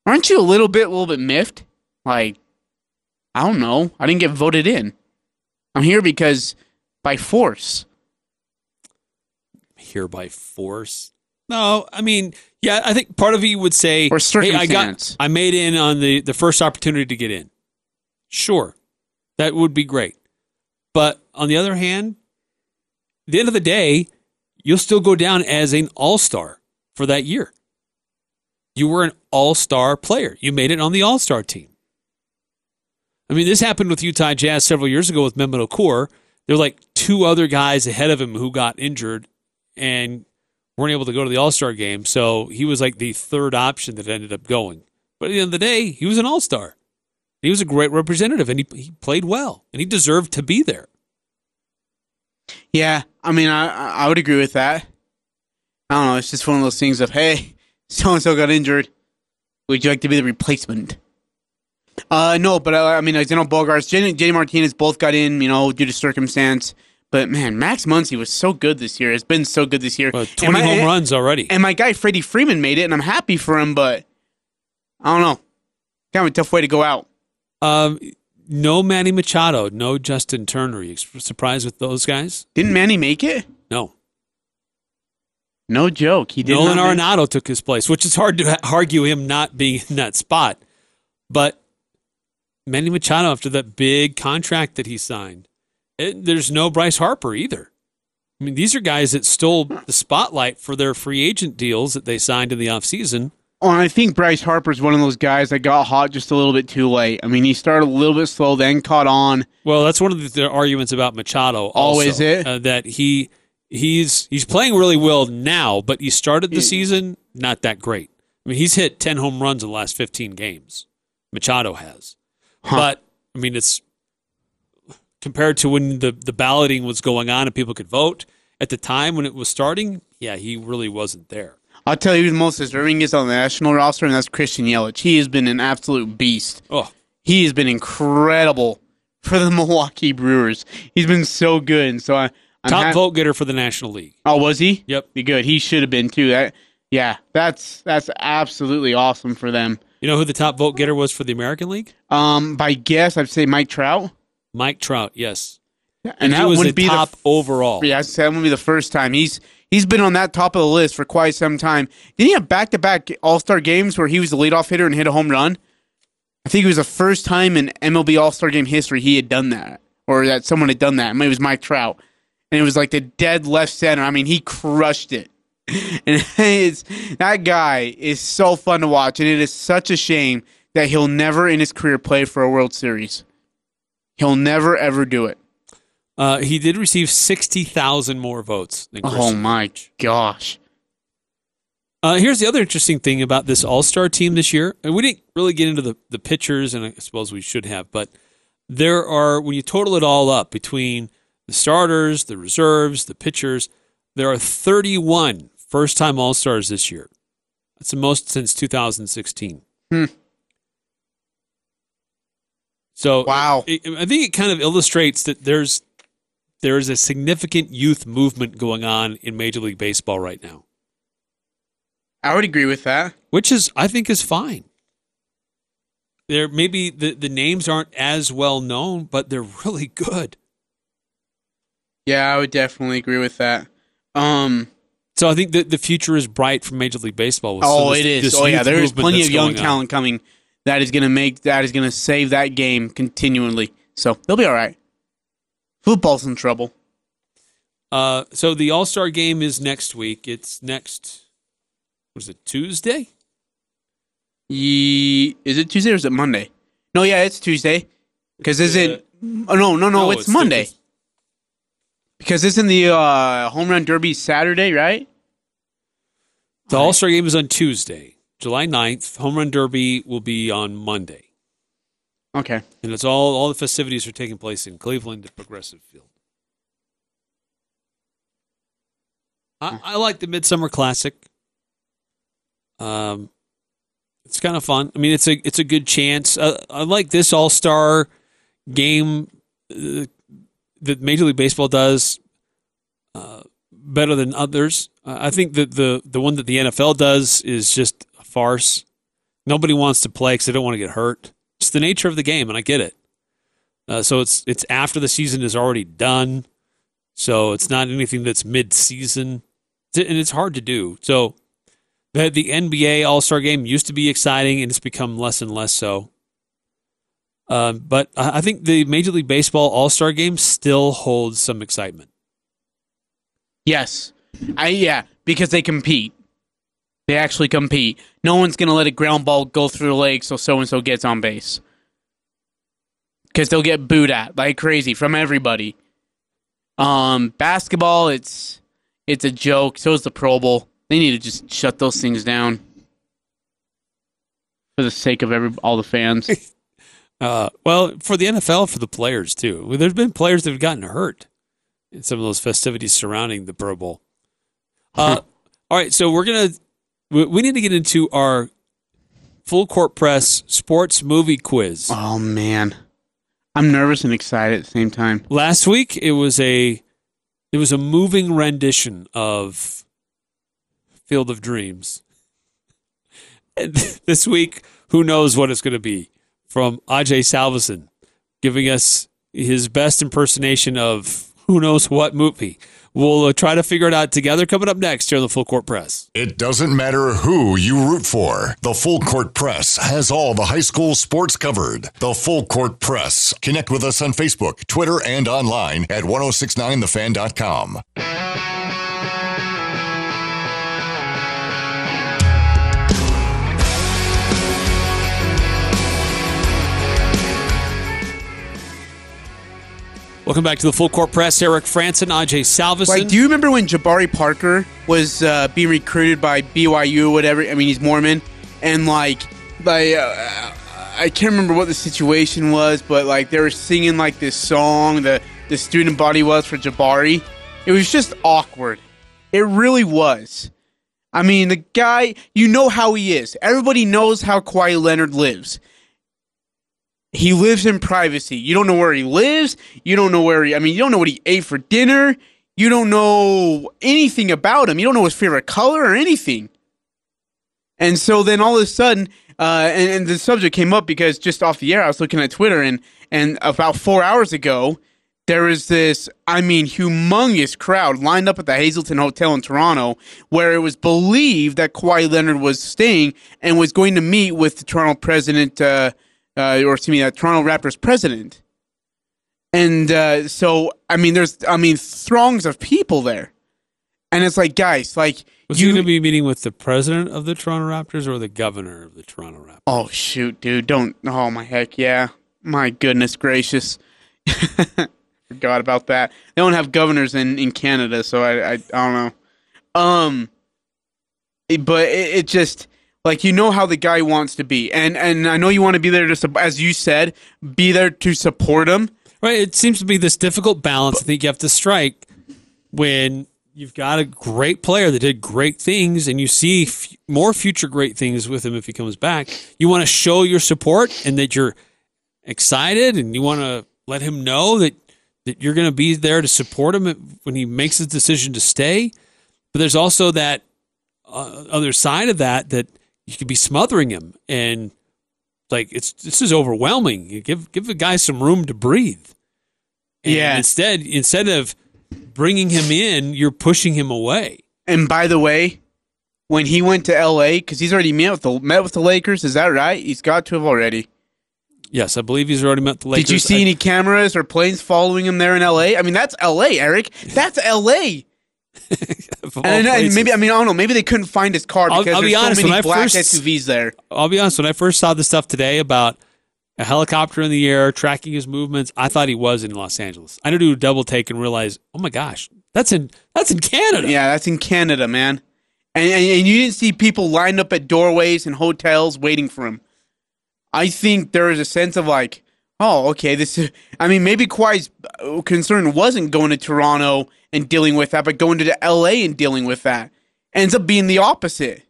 Speaker 3: Aren't you a little bit, a little bit miffed? Like, I don't know. I didn't get voted in. I'm here because by force.
Speaker 2: Here by force. No, I mean, yeah, I think part of you would say,
Speaker 3: Or
Speaker 2: "Hey, I got. I made in on the the first opportunity to get in." Sure, that would be great, but on the other hand, at the end of the day, you'll still go down as an all star for that year. You were an all star player. You made it on the all star team. I mean, this happened with Utah Jazz several years ago with Mehmet Okur. There were like two other guys ahead of him who got injured and weren't able to go to the All Star game. So he was like the third option that ended up going. But at the end of the day, he was an All Star. He was a great representative and he, he played well and he deserved to be there.
Speaker 3: Yeah, I mean, I I would agree with that. I don't know. It's just one of those things of hey, so and so got injured. Would you like to be the replacement? Uh, no, but uh, I mean, like, you know, Bogaerts, Jenny, Jenny Martinez both got in, you know, due to circumstance. But man, Max Muncy was so good this year. It's been so good this year.
Speaker 2: 20
Speaker 3: my-
Speaker 2: home runs already.
Speaker 3: And my guy Freddie Freeman made it, and I'm happy for him. But I don't know. Kind of a tough way to go out.
Speaker 2: Um, no Manny Machado, no Justin Turner. You surprised with those guys?
Speaker 3: Didn't Manny make it?
Speaker 2: No.
Speaker 3: No joke. He did.
Speaker 2: Nolan
Speaker 3: not make-
Speaker 2: Arenado took his place, which is hard to argue him not being in that spot. But Manny Machado, after that big contract that he signed, it, there's no Bryce Harper either. I mean, these are guys that stole the spotlight for their free agent deals that they signed in the offseason.
Speaker 3: Oh, and I think Bryce Harper's one of those guys that got hot just a little bit too late. I mean, he started a little bit slow, then caught on.
Speaker 2: Well, that's one of the, the arguments about Machado. Always
Speaker 3: Oh, it?
Speaker 2: uh, that he he's he's playing really well now, but he started the season not that great. I mean, he's hit ten home runs in the last fifteen games. Machado has,
Speaker 3: Huh.
Speaker 2: but I mean, it's compared to when the the balloting was going on and people could vote at the time when it was starting. Yeah, he really wasn't there.
Speaker 3: I'll tell you who the most deserving is on the national roster, and that's Christian Yelich. He has been an absolute beast.
Speaker 2: Oh,
Speaker 3: He has been incredible for the Milwaukee Brewers. He's been so good, and so I, I'm
Speaker 2: top
Speaker 3: hap-
Speaker 2: vote getter for the National League.
Speaker 3: Oh, was he?
Speaker 2: Yep.
Speaker 3: Be good. He should have been too. That, yeah, that's that's absolutely awesome for them.
Speaker 2: You know who the top vote getter was for the American League?
Speaker 3: Um, by guess, I'd say Mike Trout,
Speaker 2: Mike Trout. Yes,
Speaker 3: and,
Speaker 2: and,
Speaker 3: that
Speaker 2: the
Speaker 3: be
Speaker 2: top
Speaker 3: the
Speaker 2: overall.
Speaker 3: Yeah, that wouldn't be the first time. He's he's been on that top of the list for quite some time. Didn't he have back to back All Star games where he was the leadoff hitter and hit a home run? I think it was the first time in MLB All Star game history he had done that, or that someone had done that. I mean, it was Mike Trout, and it was like the dead left center. I mean, he crushed it. And it's, that guy is so fun to watch, and it is such a shame that he'll never in his career play for a World Series. He'll never ever do it.
Speaker 2: Uh, he did receive 60,000 more votes than
Speaker 3: Oh my gosh.
Speaker 2: Uh, here's the other interesting thing about this All Star team this year. And we didn't really get into the, the pitchers, and I suppose we should have, but there are, when you total it all up between the starters, the reserves, the pitchers, there are 31 first time All Stars this year. That's the most since 2016.
Speaker 3: Hmm.
Speaker 2: So
Speaker 3: Wow.
Speaker 2: it- I think it kind of illustrates that there's there is a significant youth movement going on in Major League Baseball right now,
Speaker 3: I would agree with that.
Speaker 2: which is I think is fine. There maybe the the names aren't as well known, but they're really good.
Speaker 3: Yeah, I would definitely agree with that. Um,
Speaker 2: So I think that the future is bright for Major League Baseball. with
Speaker 3: oh,
Speaker 2: this-
Speaker 3: it is. Oh, yeah, there is plenty of young
Speaker 2: going on.
Speaker 3: talent coming that is going to make that is going to save that game continually. So they'll be all right. Football's in trouble.
Speaker 2: Uh, so the All Star game is next week. It's next. Was it Tuesday?
Speaker 3: Ye- is it Tuesday or is it Monday? No, yeah, it's Tuesday. Because isn't oh, no, no, no, it's, Monday.
Speaker 2: it's-
Speaker 3: because isn't the uh, home run derby Saturday, right?
Speaker 2: The All Star game is on Tuesday, July 9th. Home Run Derby will be on Monday.
Speaker 3: Okay.
Speaker 2: And it's all all the festivities are taking place in Cleveland at Progressive Field. I, I like the Midsummer Classic. Um, it's kind of fun. I mean, it's a it's a good chance. Uh, I like this All Star game uh, that Major League Baseball does uh, better than others. Uh, I think that the the one that the NFL does is just farce. Nobody wants to play because they don't want to get hurt. It's the nature of the game, and I get it. Uh, so it's it's after the season is already done. So it's not anything that's mid-season, and it's hard to do. So the the NBA All Star Game used to be exciting, and it's become less and less so. Um, but I think the Major League Baseball All Star Game still holds some excitement.
Speaker 3: Yes, I yeah because they compete. They actually compete. No one's gonna let a ground ball go through the leg so so and so gets on base because they'll get booed at like crazy from everybody. Um, basketball, it's it's a joke. So is the Pro Bowl. They need to just shut those things down for the sake of every all the fans.
Speaker 2: uh, well, for the NFL, for the players too. There's been players that have gotten hurt in some of those festivities surrounding the Pro Bowl. Uh, all right, so we're gonna we, we need to get into our full court press sports movie quiz.
Speaker 3: Oh man, I'm nervous and excited at the same time.
Speaker 2: Last week it was a it was a moving rendition of Field of Dreams. And this week, who knows what it's going to be from Ajay Salvesen, giving us his best impersonation of who knows what movie. We'll uh, try to figure it out together coming up next here on the Full Court Press.
Speaker 1: It doesn't matter who you root for. The Full Court Press has all the high school sports covered. The Full Court Press. Connect with us on Facebook, Twitter, and online at 1069thefan.com.
Speaker 2: Welcome back to the Full Court Press. Eric Frandsen, Ajay Salvesen.
Speaker 3: Like, do you remember when Jabari Parker was uh, being recruited by BYU or whatever? I mean, he's Mormon, and like, like uh, I can't remember what the situation was, but like they were singing like this song. The the student body was for Jabari. It was just awkward. It really was. I mean, the guy, you know how he is. Everybody knows how Kawhi Leonard lives. He lives in privacy. You don't know where he lives. You don't know where he, I mean, you don't know what he ate for dinner. You don't know anything about him. You don't know his favorite color or anything. And so then all of a sudden, uh, and, and the subject came up because just off the air, I was looking at Twitter, and and about four hours ago, there was this, I mean, humongous crowd lined up at the Hazelton Hotel in Toronto, where it was believed that Kawhi Leonard was staying and was going to meet with the Toronto president. Uh, uh, or to me, a Toronto Raptors president. And uh, so, I mean, there's, I mean, throngs of people there, and it's like, guys, like,
Speaker 2: was you, going to be meeting with the president of the Toronto Raptors or the governor of the Toronto Raptors?
Speaker 3: Oh shoot, dude! Don't. Oh my heck, yeah! My goodness gracious, forgot about that. They don't have governors in in Canada, so I I, I don't know. Um, but it, it just like you know how the guy wants to be, and and I know you want to be there to, as you said, be there to support him.
Speaker 2: Right. It seems to be this difficult balance. I think you have to strike when you've got a great player that did great things, and you see f- more future great things with him if he comes back. You want to show your support and that you're excited, and you want to let him know that that you're going to be there to support him when he makes his decision to stay. But there's also that uh, other side of that that you could be smothering him and like it's this is overwhelming. You give give the guy some room to breathe. And
Speaker 3: yeah.
Speaker 2: Instead, instead of bringing him in, you're pushing him away.
Speaker 3: And by the way, when he went to L.A., because he's already met with the met with the Lakers, is that right? He's got to have already.
Speaker 2: Yes, I believe he's already met the Lakers.
Speaker 3: Did you see
Speaker 2: I,
Speaker 3: any cameras or planes following him there in L.A.? I mean, that's L.A., Eric. That's L.A. and, and, maybe I mean I don't know. Maybe they couldn't find his car because I'll, I'll there's be honest, so many black first, SUVs there.
Speaker 2: I'll be honest. When I first saw the stuff today about a helicopter in the air tracking his movements, I thought he was in Los Angeles. I had to do a double take and realize, oh my gosh, that's in that's in Canada.
Speaker 3: Yeah, that's in Canada, man. And, and, and you didn't see people lined up at doorways and hotels waiting for him. I think there is a sense of like, oh, okay, this is. I mean, maybe Kawhi's uh, concern wasn't going to Toronto and dealing with that, but going to LA and dealing with that ends up being the opposite.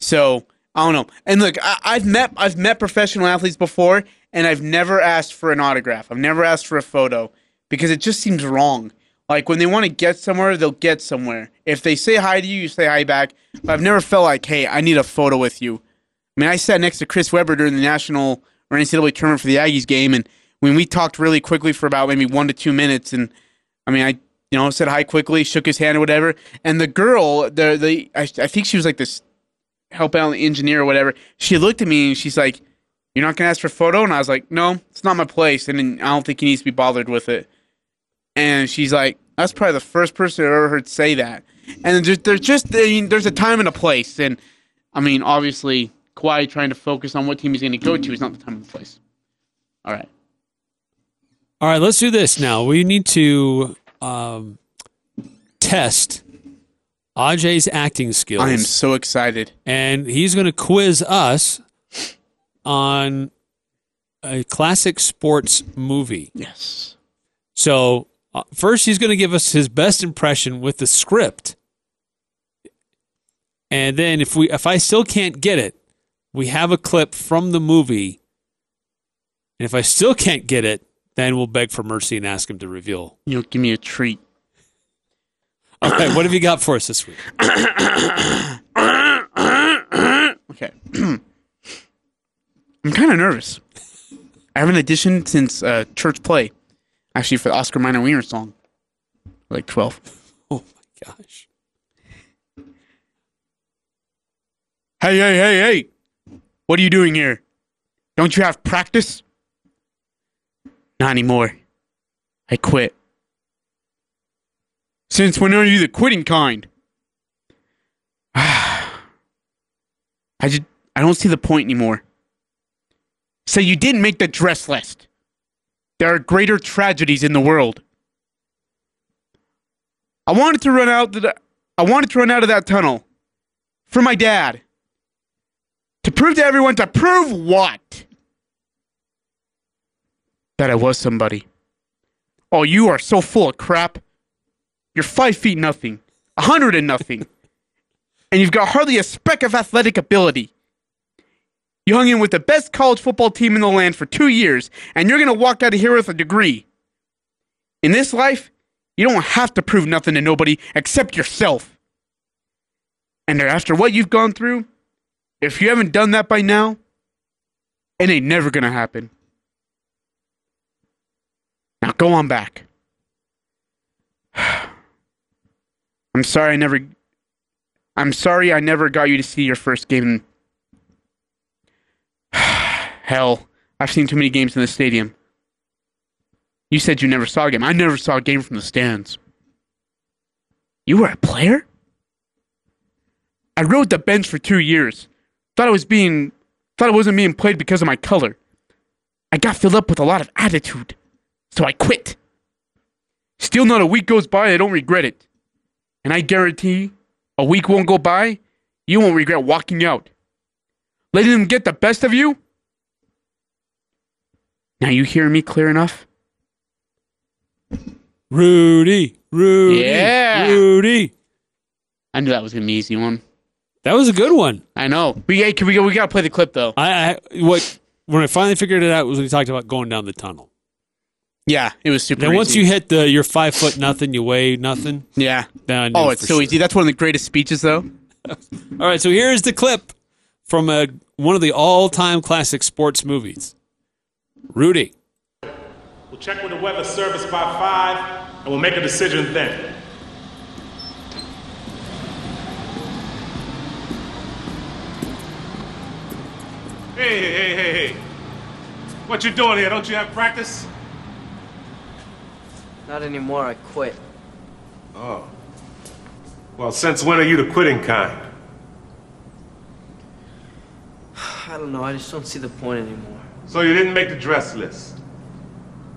Speaker 3: So I don't know. And look, I, have met I've met professional athletes before, and I've never asked for an autograph. I've never asked for a photo because it just seems wrong. Like when they want to get somewhere, they'll get somewhere. If they say hi to you, you say hi back. But I've never felt like, hey, I need a photo with you. I mean, I sat next to Chris Webber during the national or NCAA tournament for the Aggies game, and when we talked really quickly for about maybe one to two minutes, and I mean, I you know said hi quickly, shook his hand or whatever, and the girl, the the I, I think she was like this help out engineer or whatever. She looked at me and she's like, "You're not gonna ask for a photo?" And I was like, "No, it's not my place, and I don't think he needs to be bothered with it." And she's like, "That's probably the first person I've ever heard say that." And there's, there's just I mean, there's a time and a place, and I mean, obviously, Kawhi trying to focus on what team he's going to go to is not the time and the place. All right.
Speaker 2: All right, let's do this now. We need to um, test Ajay's acting skills.
Speaker 3: I am so excited.
Speaker 2: and he's going to quiz us on a classic sports movie.
Speaker 3: Yes.
Speaker 2: So, uh, first, he's going to give us his best impression with the script. And then if we if I still can't get it, we have a clip from the movie. And if I still can't get it, then we'll beg for mercy and ask him to reveal.
Speaker 3: You know, give me a treat.
Speaker 2: All right, what have you got for us this week?
Speaker 3: Okay. I'm kind of nervous. I haven't auditioned since uh, church play, actually for the Oscar Mayer Wiener song, like 12.
Speaker 2: Oh my gosh.
Speaker 3: Hey, hey, hey, hey! What are you doing here? Don't you have practice? Not anymore. I quit. Since when are you the quitting kind? I just I don't see the point anymore. So you didn't make the dress list. There are greater tragedies in the world. I wanted to run out the I wanted to run out of that tunnel for my dad. To prove to everyone to prove what? That I was somebody. Oh, you are so full of crap. You're five feet nothing, a hundred and nothing, and you've got hardly a speck of athletic ability. You hung in with the best college football team in the land for two years, and you're gonna walk out of here with a degree. In this life, you don't have to prove nothing to nobody except yourself. And after what you've gone through, if you haven't done that by now, it ain't never gonna happen. Now go on back. I'm sorry I never I'm sorry I never got you to see your first game. Hell, I've seen too many games in the stadium. You said you never saw a game. I never saw a game from the stands. You were a player? I rode the bench for two years. Thought I was being thought I wasn't being played because of my color. I got filled up with a lot of attitude. So I quit. Still not a week goes by I don't regret it. And I guarantee a week won't go by, you won't regret walking out. Letting them get the best of you? Now you hear me clear enough?
Speaker 2: Rudy, Rudy,
Speaker 3: Yeah.
Speaker 2: Rudy.
Speaker 3: I knew that was gonna be an easy one.
Speaker 2: That was a good one.
Speaker 3: I know. We hey, can we we gotta play the clip though.
Speaker 2: I, I what when I finally figured it out was when he talked about going down the tunnel.
Speaker 3: Yeah, it was super.
Speaker 2: Then once you hit the you're five foot nothing, you weigh nothing.
Speaker 3: yeah.
Speaker 2: Then I knew
Speaker 3: Oh, it's so
Speaker 2: sure.
Speaker 3: easy. That's one of the greatest speeches though.
Speaker 2: All right, so here's the clip from a, one of the all-time classic sports movies. Rudy.
Speaker 4: We'll check with the weather service by five, and we'll make a decision then. Hey, hey, hey, hey, hey. What you doing here? Don't you have practice?
Speaker 5: Not anymore, I quit.
Speaker 4: Oh. Well, since when are you the quitting kind?
Speaker 5: I don't know, I just don't see the point anymore.
Speaker 4: So you didn't make the dress list.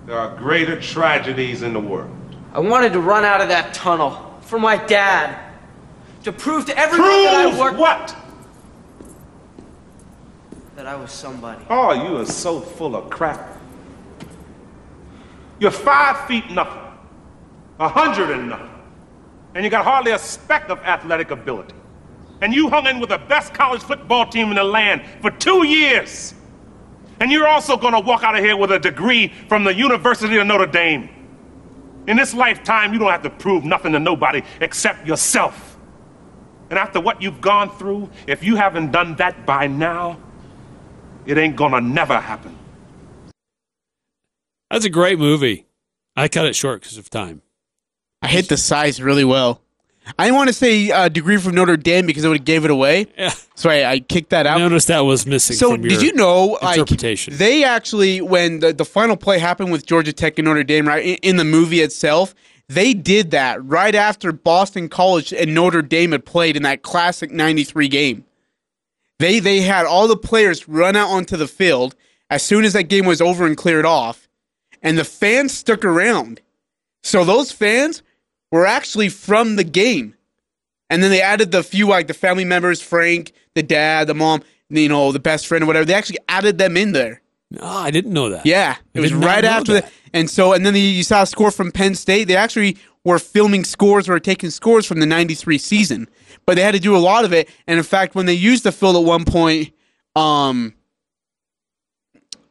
Speaker 4: There are greater tragedies in the world.
Speaker 5: I wanted to run out of that tunnel for my dad. To prove to everyone that I
Speaker 4: Prove
Speaker 5: worked
Speaker 4: what?
Speaker 5: I was somebody.
Speaker 4: Oh, you are so full of crap. You're five feet nothing, a hundred and nothing, and you got hardly a speck of athletic ability. And you hung in with the best college football team in the land for two years. And you're also gonna walk out of here with a degree from the University of Notre Dame. In this lifetime, you don't have to prove nothing to nobody except yourself. And after what you've gone through, if you haven't done that by now, it ain't gonna never happen.
Speaker 2: That's a great movie. I cut it short because of time.
Speaker 3: I hit the size really well. I didn't want to say uh, degree from Notre Dame because it would have gave it away.
Speaker 2: Yeah.
Speaker 3: So I, I kicked that out.
Speaker 2: I
Speaker 3: out.
Speaker 2: noticed that was missing.
Speaker 3: So
Speaker 2: from
Speaker 3: did you know like they actually when the, the final play happened with Georgia Tech and Notre Dame right in, in the movie itself they did that right after Boston College and Notre Dame had played in that classic 93 game. They they had all the players run out onto the field as soon as that game was over and cleared off and the fans stuck around. So those fans were actually from the game. And then they added the few like the family members, Frank, the dad, the mom, you know, the best friend or whatever. They actually added them in there.
Speaker 2: No, I didn't know that.
Speaker 3: Yeah,
Speaker 2: I
Speaker 3: it was right after
Speaker 2: that.
Speaker 3: that. And so, and then the, you saw a score from Penn State. They actually were filming scores or taking scores from the '93 season, but they had to do a lot of it. And in fact, when they used the field at one point, um,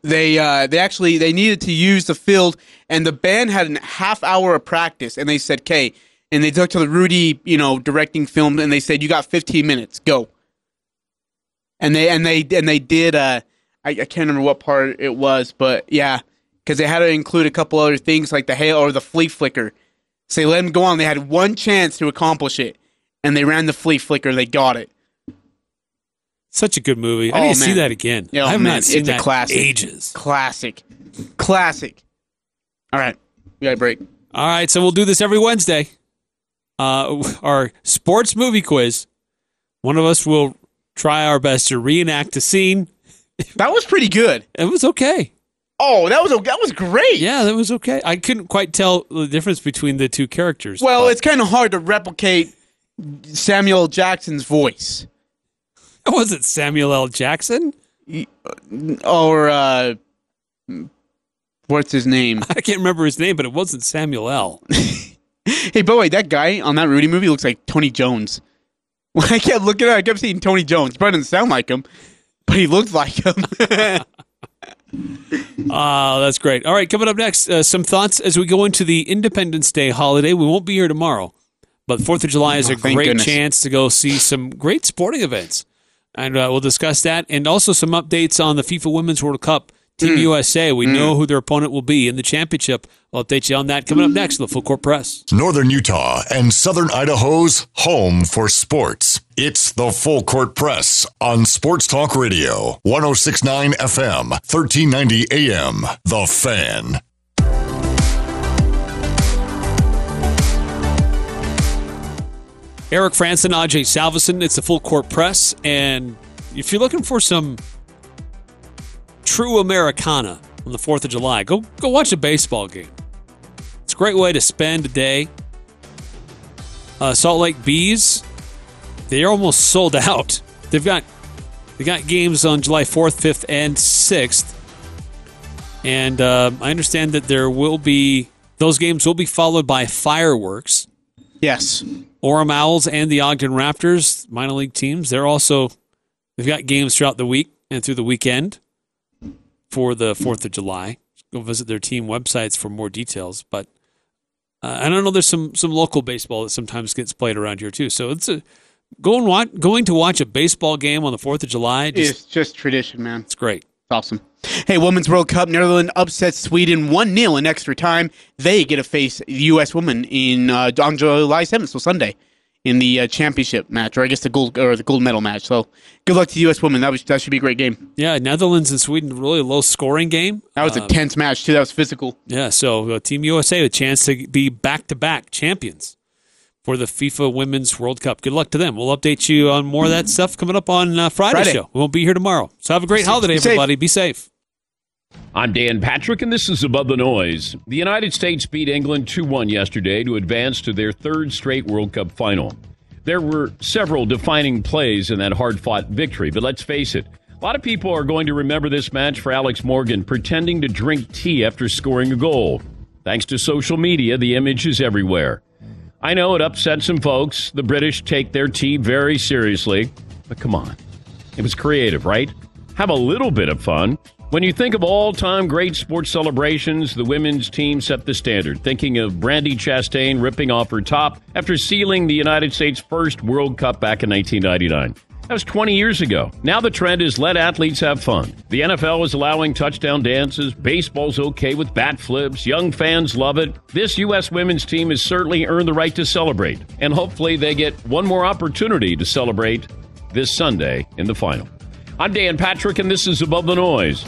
Speaker 3: they uh, they actually they needed to use the field, and the band had a half hour of practice, and they said, "Okay." And they took to the Rudy, you know, directing film, and they said, "You got 15 minutes, go." And they and they and they did. Uh, I, I can't remember what part it was, but yeah, because they had to include a couple other things like the hail or the flea flicker. So they let them go on. They had one chance to accomplish it, and they ran the flea flicker. They got it.
Speaker 2: Such a good movie. I
Speaker 3: Oh,
Speaker 2: need to see that again.
Speaker 3: Yeah,
Speaker 2: I have
Speaker 3: man,
Speaker 2: not seen
Speaker 3: it's a
Speaker 2: that
Speaker 3: classic.
Speaker 2: in ages.
Speaker 3: Classic, classic. All right, we got a break.
Speaker 2: All right, so we'll do this every Wednesday. Uh, our sports movie quiz. One of us will try our best to reenact a scene.
Speaker 3: That was pretty good.
Speaker 2: It was okay.
Speaker 3: Oh, that was that was great.
Speaker 2: Yeah, that was okay. I couldn't quite tell the difference between the two characters.
Speaker 3: Well,
Speaker 2: but
Speaker 3: it's kind of hard to replicate Samuel Jackson's voice
Speaker 2: was it Samuel L. Jackson?
Speaker 3: or uh, what's his name?
Speaker 2: I can't remember his name, but it wasn't Samuel L.
Speaker 3: Hey, by the way, that guy on that Rudy movie looks like Tony Jones. When I kept looking at it, I kept seeing Tony Jones. He probably doesn't sound like him, but he looked like him.
Speaker 2: Ah, that's great. All right, coming up next, uh, some thoughts as we go into the Independence Day holiday. We won't be here tomorrow, but Fourth of July is
Speaker 3: Oh,
Speaker 2: a
Speaker 3: thank
Speaker 2: great
Speaker 3: goodness.
Speaker 2: chance to go see some great sporting events, and uh, we'll discuss that and also some updates on the FIFA Women's World Cup. Team
Speaker 3: Hmm.
Speaker 2: USA, we know who their opponent will be in the championship. I'll update you on that coming up next. on The Full Court Press.
Speaker 1: Northern Utah and Southern Idaho's home for sports. It's the Full Court Press on Sports Talk Radio, 1069 FM, 1390 AM. The Fan.
Speaker 2: Eric Franson, Ajay Salveson. It's the Full Court Press, and if you're looking for some true Americana on the Fourth of July, go go watch a baseball game. It's a great way to spend a day. Uh, Salt Lake Bees, they're almost sold out. They've got they got games on July 4th, 5th, and 6th, and uh, I understand that there will be those games will be followed by fireworks.
Speaker 3: Yes.
Speaker 2: Orem Owls and the Ogden Raptors, minor league teams, they're also they've got games throughout the week and through the weekend for the Fourth of July. Go visit their team websites for more details. But uh, I don't know. There's some some local baseball that sometimes gets played around here too. So it's a going watch going to watch a baseball game on the Fourth of July. Just,
Speaker 3: It's just tradition, man.
Speaker 2: it's great.
Speaker 3: It's awesome. Hey, Women's World Cup. Netherlands upsets Sweden 1 0 in extra time. They get to face the U.S. women in uh, on July 7th, so Sunday, in the uh, championship match, or I guess the gold or the gold medal match. So good luck to the U.S. women. That was that should be a great game.
Speaker 2: Yeah, Netherlands and Sweden really low scoring game.
Speaker 3: That was a tense match too. That was physical.
Speaker 2: Yeah, so uh, Team USA a chance to be back to back champions for the FIFA Women's World Cup. Good luck to them. We'll update you on more of that stuff coming up on uh, Friday,
Speaker 3: Friday.
Speaker 2: show. We won't be here tomorrow. So have a great holiday,
Speaker 3: Be safe.
Speaker 2: everybody. Be safe.
Speaker 6: I'm Dan Patrick, and this is Above the Noise. The United States beat England 2 1 yesterday to advance to their third straight World Cup final. There were several defining plays in that hard fought victory, but let's face it, a lot of people are going to remember this match for Alex Morgan pretending to drink tea after scoring a goal. Thanks to social media, the image is everywhere. I know it upset some folks. The British take their tea very seriously, but come on. It was creative, right? Have a little bit of fun. When you think of all time great sports celebrations, the women's team set the standard, thinking of Brandi Chastain ripping off her top after sealing the United States' first World Cup back in 1999. That was 20 years ago. Now the trend is let athletes have fun. The NFL is allowing touchdown dances. Baseball's okay with bat flips. Young fans love it. This U.S. women's team has certainly earned the right to celebrate. And hopefully they get one more opportunity to celebrate this Sunday in the final. I'm Dan Patrick, and this is Above the Noise.